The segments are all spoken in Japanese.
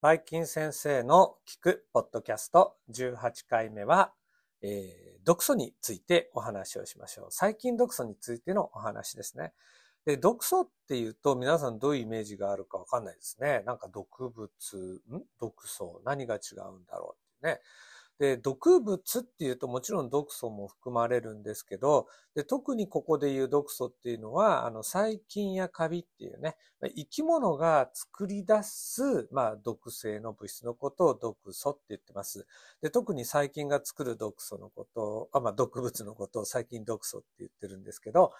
バイキン先生の聞くポッドキャスト18回目は、えー、毒素についてお話をしましょう。最近毒素についてのお話ですね。で、毒素っていうと皆さんどういうイメージがあるかわかんないですね。なんか毒物、ん？毒素、何が違うんだろうってね。で、毒物っていうともちろん毒素も含まれるんですけど、で特にここで言う毒素っていうのは、あの細菌やカビっていうね、生き物が作り出す、まあ、毒性の物質のことを毒素って言ってます。で特に細菌が作る毒素のことを、あまあ、毒物のことを細菌毒素って言ってるんですけど、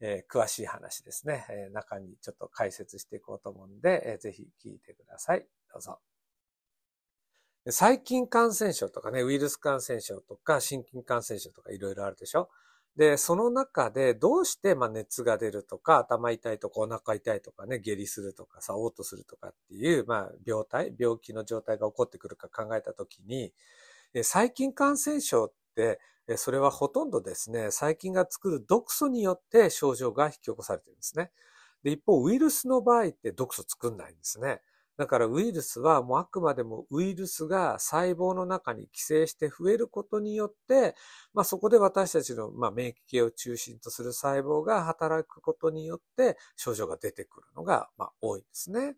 えー、詳しい話ですね、えー、中にちょっと解説していこうと思うんで、えー、ぜひ聞いてください。どうぞ。細菌感染症とかね、ウイルス感染症とか、心筋感染症とかいろいろあるでしょ？で、その中でどうしてまあ熱が出るとか、頭痛いとかお腹痛いとかね、下痢するとかさ、嘔吐するとかっていう、まあ、病態、病気の状態が起こってくるか考えたときに、細菌感染症って、それはほとんどですね、細菌が作る毒素によって症状が引き起こされてるんですね。で、一方、ウイルスの場合って毒素作んないんですね。だからウイルスはもうあくまでもウイルスが細胞の中に寄生して増えることによって、まあそこで私たちの、まあ、免疫系を中心とする細胞が働くことによって症状が出てくるのが、まあ多いんですね。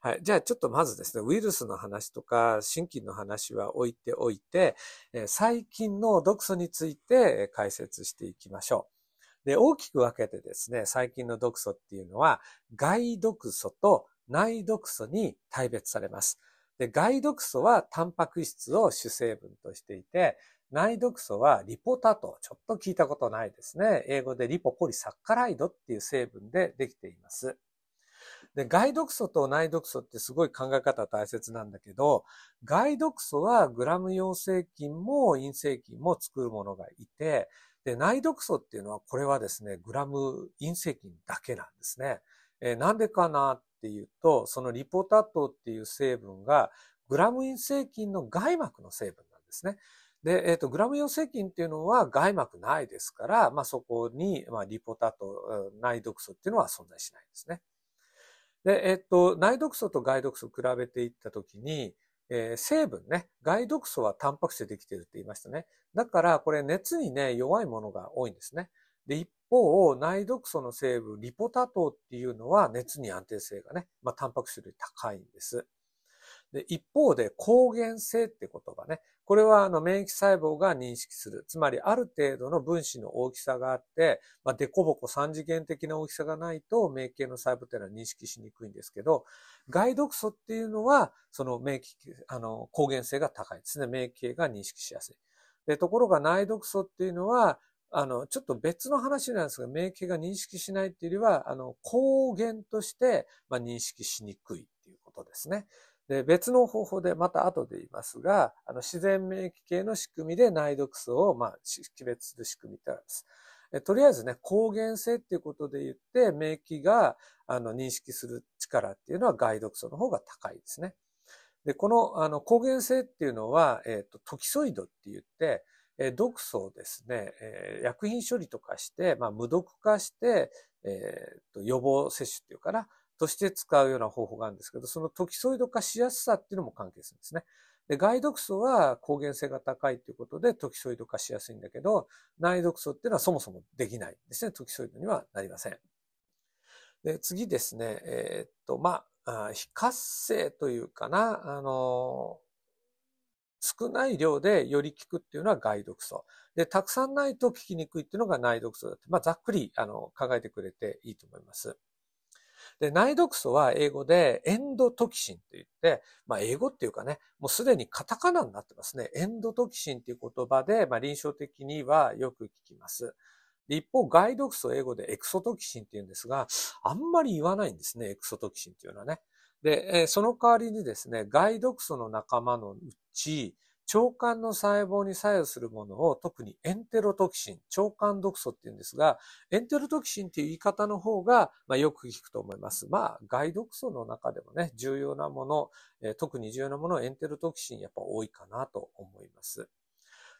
はい。じゃあちょっとまずですね、ウイルスの話とか、心筋の話は置いておいて、細菌の毒素について解説していきましょう。で、大きく分けてですね、細菌の毒素っていうのは、害毒素と内毒素に大別されます。で、害毒素はタンパク質を主成分としていて、内毒素はリポタト。ちょっと聞いたことないですね。英語でリポポリサッカライドっていう成分でできています。で、害毒素と内毒素ってすごい考え方大切なんだけど、害毒素はグラム陽性菌も陰性菌も作るものがいて、で、内毒素っていうのはこれはですね、グラム陰性菌だけなんですね。えー、なんでかなっっていうと、そのリポタトっていう成分がグラム陰性菌の外膜の成分なんですね。で、えっ、ー、と、グラム陽性菌っていうのは外膜ないですから、まあ、そこに、まあ、リポタト、内毒素っていうのは存在しないんですね。で、えっ、ー、と、内毒素と外毒素を比べていったときに、えー、成分ね、外毒素はタンパク質でできているって言いましたね。だから、これ熱にね、弱いものが多いんですね。で、一方、内毒素の成分、リポタ糖っていうのは熱に安定性がね、まあ、タンパク質より高いんです。で、一方で抗原性って言葉ね。これはあの免疫細胞が認識する。つまりある程度の分子の大きさがあって、まあ、デコボコ三次元的な大きさがないと免疫系の細胞っていうのは認識しにくいんですけど、害毒素っていうのは、その免疫、あの、抗原性が高いですね。免疫系が認識しやすい。で、ところが内毒素っていうのは、あの、ちょっと別の話なんですが、免疫が認識しないっていうよりは、あの、抗原として、まあ、認識しにくいっていうことですね。で、別の方法で、また後で言いますが、あの、自然免疫系の仕組みで内毒素を、まあ、識別する仕組みってあるんです。とりあえずね、抗原性っていうことで言って、免疫が、あの、認識する力っていうのは害毒素の方が高いですね。で、この、あの、抗原性っていうのは、えっ、ー、と、トキソイドって言って、え毒素をですね、え薬品処理とかして、まあ、無毒化して、えー、と予防接種っていうかな、として使うような方法があるんですけど、そのトキソイド化しやすさっていうのも関係するんですね。で、外毒素は抗原性が高いということでトキソイド化しやすいんだけど、内毒素っていうのはそもそもできないんですね。トキソイドにはなりません。で、次ですね、えー、っと、まあ、非活性というかな、あの、少ない量でより効くっていうのは外毒素。で、たくさんないと効きにくいっていうのが内毒素だって、まあ、ざっくり、あの、考えてくれていいと思います。で、内毒素は英語でエンドトキシンと言って、まあ、英語っていうかね、もうすでにカタカナになってますね。エンドトキシンっていう言葉で、まあ、臨床的にはよく聞きます。一方、外毒素英語でエクソトキシンって言うんですが、あんまり言わないんですね、エクソトキシンっていうのはね。で、えその代わりにですね、害毒素の仲間のうち、腸管の細胞に作用するものを特にエンテロトキシン、腸管毒素って言うんですが、エンテロトキシンっていう言い方の方が、まあ、よく聞くと思います。まあ、害毒素の中でもね、重要なもの、えー、特に重要なもの、エンテロトキシンやっぱ多いかなと思います。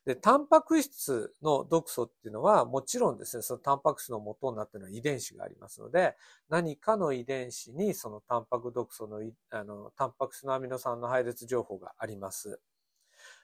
で、タンパク質の毒素っていうのは、もちろんですね、そのタンパク質の元になっているのは遺伝子がありますので、何かの遺伝子にそのタンパク毒素の、あの、タンパク質のアミノ酸の配列情報があります。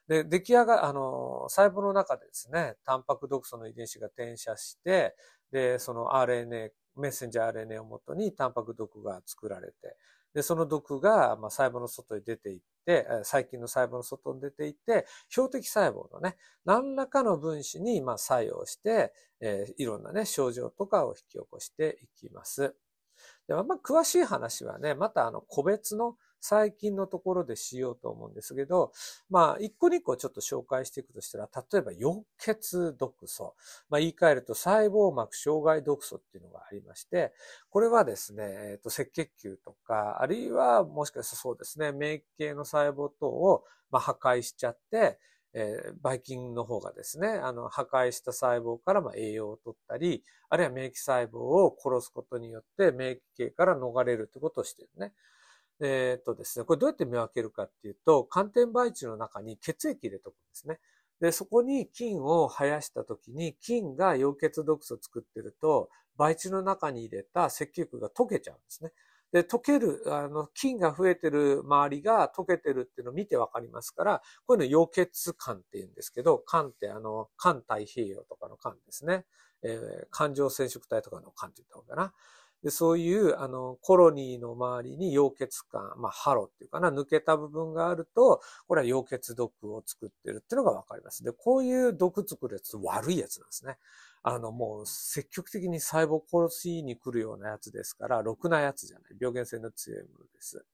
で、出来上が、あの、細胞の中でですね、タンパク毒素の遺伝子が転写して、で、その RNA、メッセンジャー RNA をもとにタンパク毒が作られて、で、その毒が、まあ、細胞の外に出ていって、細菌の細胞の外に出ていって、標的細胞のね、何らかの分子に、まあ、作用して、えー、いろんなね、症状とかを引き起こしていきます。で、まあ、詳しい話はね、またあの、個別の最近のところでしようと思うんですけど、まあ、一個二個ちょっと紹介していくとしたら、例えば、溶血毒素。まあ、言い換えると、細胞膜障害毒素っていうのがありまして、これはですね、えっ、と、赤血球とか、あるいは、もしかしたらそうですね、免疫系の細胞等を、まあ、破壊しちゃって、えー、ばい菌の方がですね、あの、破壊した細胞からまあ栄養を取ったり、あるいは免疫細胞を殺すことによって免疫系から逃れるってことをしてるね。えっとですね、これどうやって見分けるかっていうと、寒天培地の中に血液入れとくんですね。で、そこに菌を生やした時に、菌が溶血毒素を作ってると、培地の中に入れた赤血球が溶けちゃうんですね。で、溶ける、あの、菌が増えてる周りが溶けてるっていうのを見てわかりますから、こういうの溶血管って言うんですけど、管ってあの、管太平洋とかの管ですね。えー、環状染色体とかの管って言った方がな。で、そういう、あの、コロニーの周りに溶血管、まあ、ハロっていうかな、抜けた部分があると、これは溶血毒を作ってるっていうのがわかります。で、こういう毒作るやつ悪いやつなんですね。あの、もう積極的に細胞殺しに来るようなやつですから、ろくなやつじゃない。病原性の強いものです。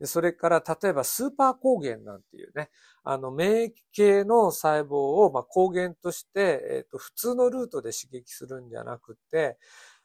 でそれから、例えばスーパー抗原なんていうね、あの、免疫系の細胞を、まあ、抗原として、えっ、ー、と、普通のルートで刺激するんじゃなくて、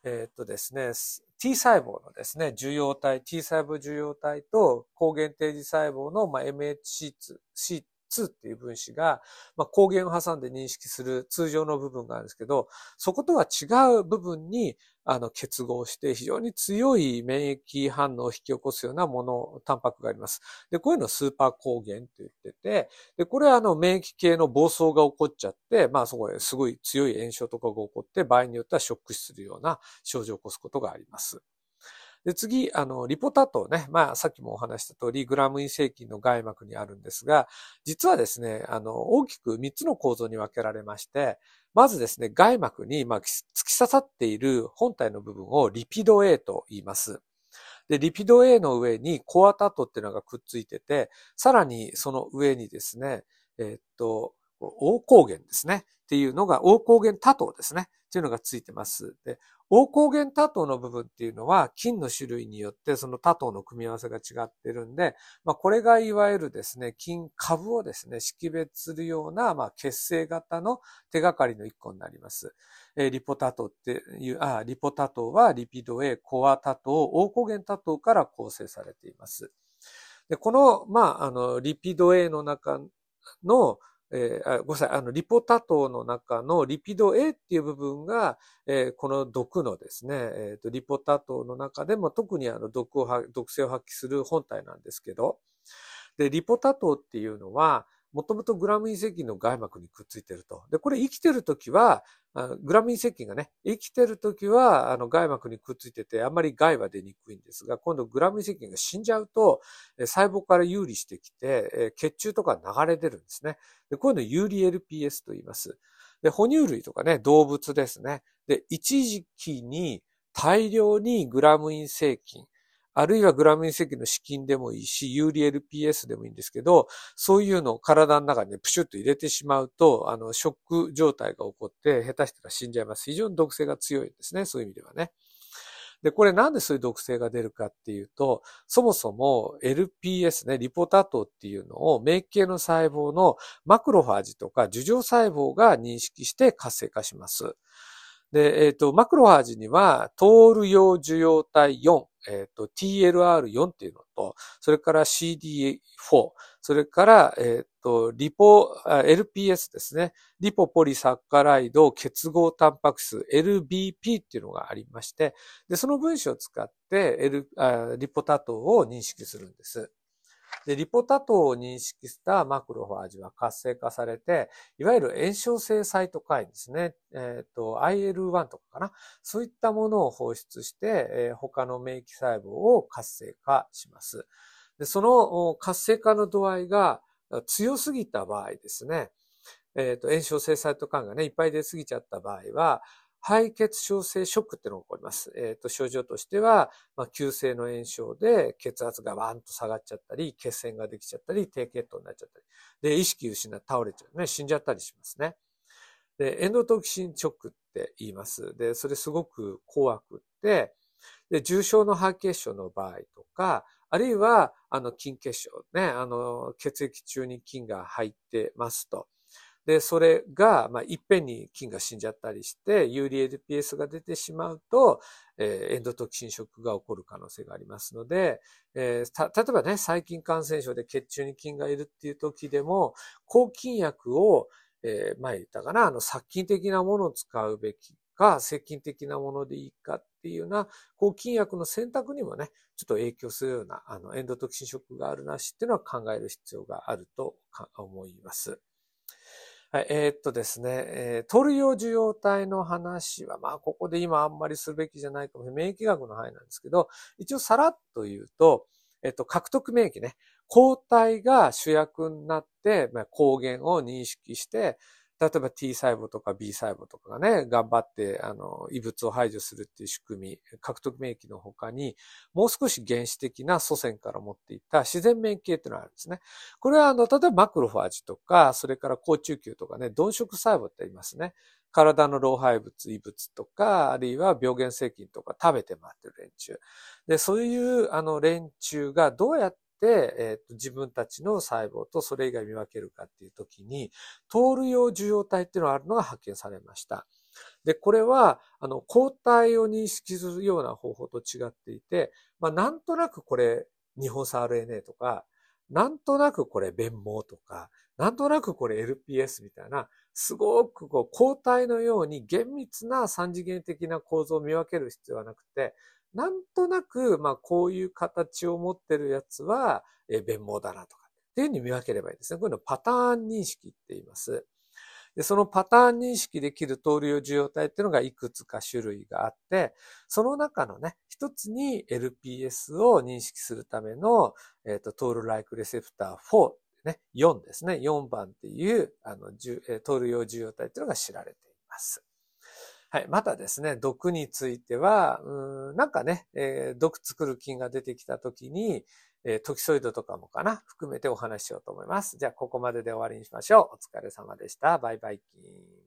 えっとですね、T 細胞のですね、受容体、T 細胞受容体と抗原定時細胞の、まあ、MHC2 っていう分子が、まあ、抗原を挟んで認識する通常の部分があるんですけど、そことは違う部分に、あの、結合して非常に強い免疫反応を引き起こすようなもの、タンパクがあります。で、こういうのをスーパー抗原って言ってて、で、これはあの、免疫系の暴走が起こっちゃって、まあそこですごい強い炎症とかが起こって、場合によってはショック死するような症状を起こすことがあります。で、次、あの、リポタトね。まあ、さっきもお話した通り、グラム陰性菌の外膜にあるんですが、実はですね、あの、大きく3つの構造に分けられまして、まずですね、外膜に、まあ、突き刺さっている本体の部分をリピド A と言います。で、リピド A の上にコアタトっていうのがくっついてて、さらにその上にですね、えー、っと、黄抗原ですね。っていうのが、黄抗原多糖ですね。っていうのがついてます。で、黄抗原多糖の部分っていうのは、菌の種類によってその多糖の組み合わせが違ってるんで、まあ、これがいわゆるですね、菌株をですね、識別するような、まあ、結成型の手がかりの一個になります。えー、リポタ糖っていう、あ、リポタ糖はリピド A、コアタ糖、黄抗原多糖から構成されています。で、この、まあ、あの、リピド A の中の、えー、ごめんなさい、あの、リポタ糖の中のリピド A っていう部分が、えー、この毒のですね、えーと、リポタ糖の中でも特にあの毒を、毒性を発揮する本体なんですけど、で、リポタ糖っていうのは、もともとグラム隕石の外膜にくっついてると。で、これ生きてるときは、グラム隕石がね、生きてるときは、あの、外膜にくっついてて、あんまり害は出にくいんですが、今度グラム隕石が死んじゃうと、細胞から有利してきて、血中とか流れ出るんですね。で、こういうの有利 LPS と言います。で、哺乳類とかね、動物ですね。で、一時期に大量にグラム隕石菌、あるいはグラム隕石の資金でもいいし、有利 LPS でもいいんですけど、そういうのを体の中にプシュッと入れてしまうと、あの、ショック状態が起こって、下手したら死んじゃいます。非常に毒性が強いんですね。そういう意味ではね。で、これなんでそういう毒性が出るかっていうと、そもそも LPS ね、リポタトっていうのを免疫系の細胞のマクロファージとか受状細胞が認識して活性化します。で、えっ、ー、と、マクロファージには、トール用受容体4、えっ、ー、と、TLR4 っていうのと、それから CD4、それから、えっ、ー、と、リポ、LPS ですね。リポポリサッカライド結合タンパク質 LBP っていうのがありまして、で、その分子を使って、L、リポタトを認識するんです。で、リポタトを認識したマクロファージは活性化されて、いわゆる炎症性サイトカインですね。えっ、ー、と、IL1 とかかな。そういったものを放出して、えー、他の免疫細胞を活性化します。で、その活性化の度合いが強すぎた場合ですね。えっ、ー、と、炎症性サイトカインがね、いっぱい出すぎちゃった場合は、肺血症性ショックってのが起こります。えっ、ー、と、症状としては、まあ、急性の炎症で血圧がワーンと下がっちゃったり、血栓ができちゃったり、低血糖になっちゃったり。で、意識失って倒れちゃうね。死んじゃったりしますね。で、エンドトキシンショックって言います。で、それすごく怖くって、で、重症の肺血症の場合とか、あるいは、あの、筋血症ね、あの、血液中に菌が入ってますと。で、それが、まあ、いっぺんに菌が死んじゃったりして、有利 LPS が出てしまうと、えー、エンドトキシンショックが起こる可能性がありますので、えー、例えばね、細菌感染症で血中に菌がいるっていう時でも、抗菌薬を、えー、前言ったかな、あの、殺菌的なものを使うべきか、接近的なものでいいかっていうような、抗菌薬の選択にもね、ちょっと影響するような、あの、エンドトキシンショックがあるなしっていうのは考える必要があると思います。はい、えー、っとですね、えー、トル用受容体の話は、まあ、ここで今あんまりするべきじゃないかもしれない。免疫学の範囲なんですけど、一応さらっと言うと、えっと、獲得免疫ね、抗体が主役になって、まあ、抗原を認識して、例えば T 細胞とか B 細胞とかがね、頑張って、あの、異物を排除するっていう仕組み、獲得免疫の他に、もう少し原始的な祖先から持っていた自然免疫系っていうのがあるんですね。これは、あの、例えばマクロファージとか、それから高中球とかね、鈍色細胞って言いますね。体の老廃物、異物とか、あるいは病原性菌とか食べて回ってる連中。で、そういう、あの、連中がどうやって、えーと、自分たちの細胞とそれ以外見分けるかっていう時に、通る用受容体っていうのがあるのが発見されました。で、これは、あの、抗体を認識するような方法と違っていて、まあ、なんとなくこれ、日本産 RNA とか、なんとなくこれ、弁毛とか、なんとなくこれ LPS みたいな、すごくこう抗体のように厳密な三次元的な構造を見分ける必要はなくて、なんとなく、まあ、こういう形を持ってるやつは、え弁毛だなとか、っていうふうに見分ければいいですね。こういうのパターン認識って言います。で、そのパターン認識できる通る用受容体っていうのがいくつか種類があって、その中のね、一つに LPS を認識するための、えっ、ー、と、トールライクレセプター4、ね、4ですね。4番っていう、あの、トール用受容体っていうのが知られています。はい。またですね、毒については、うん、なんかね、えー、毒作る菌が出てきたときに、えー、トキソイドとかもかな、含めてお話ししようと思います。じゃあ、ここまでで終わりにしましょう。お疲れ様でした。バイバイキン。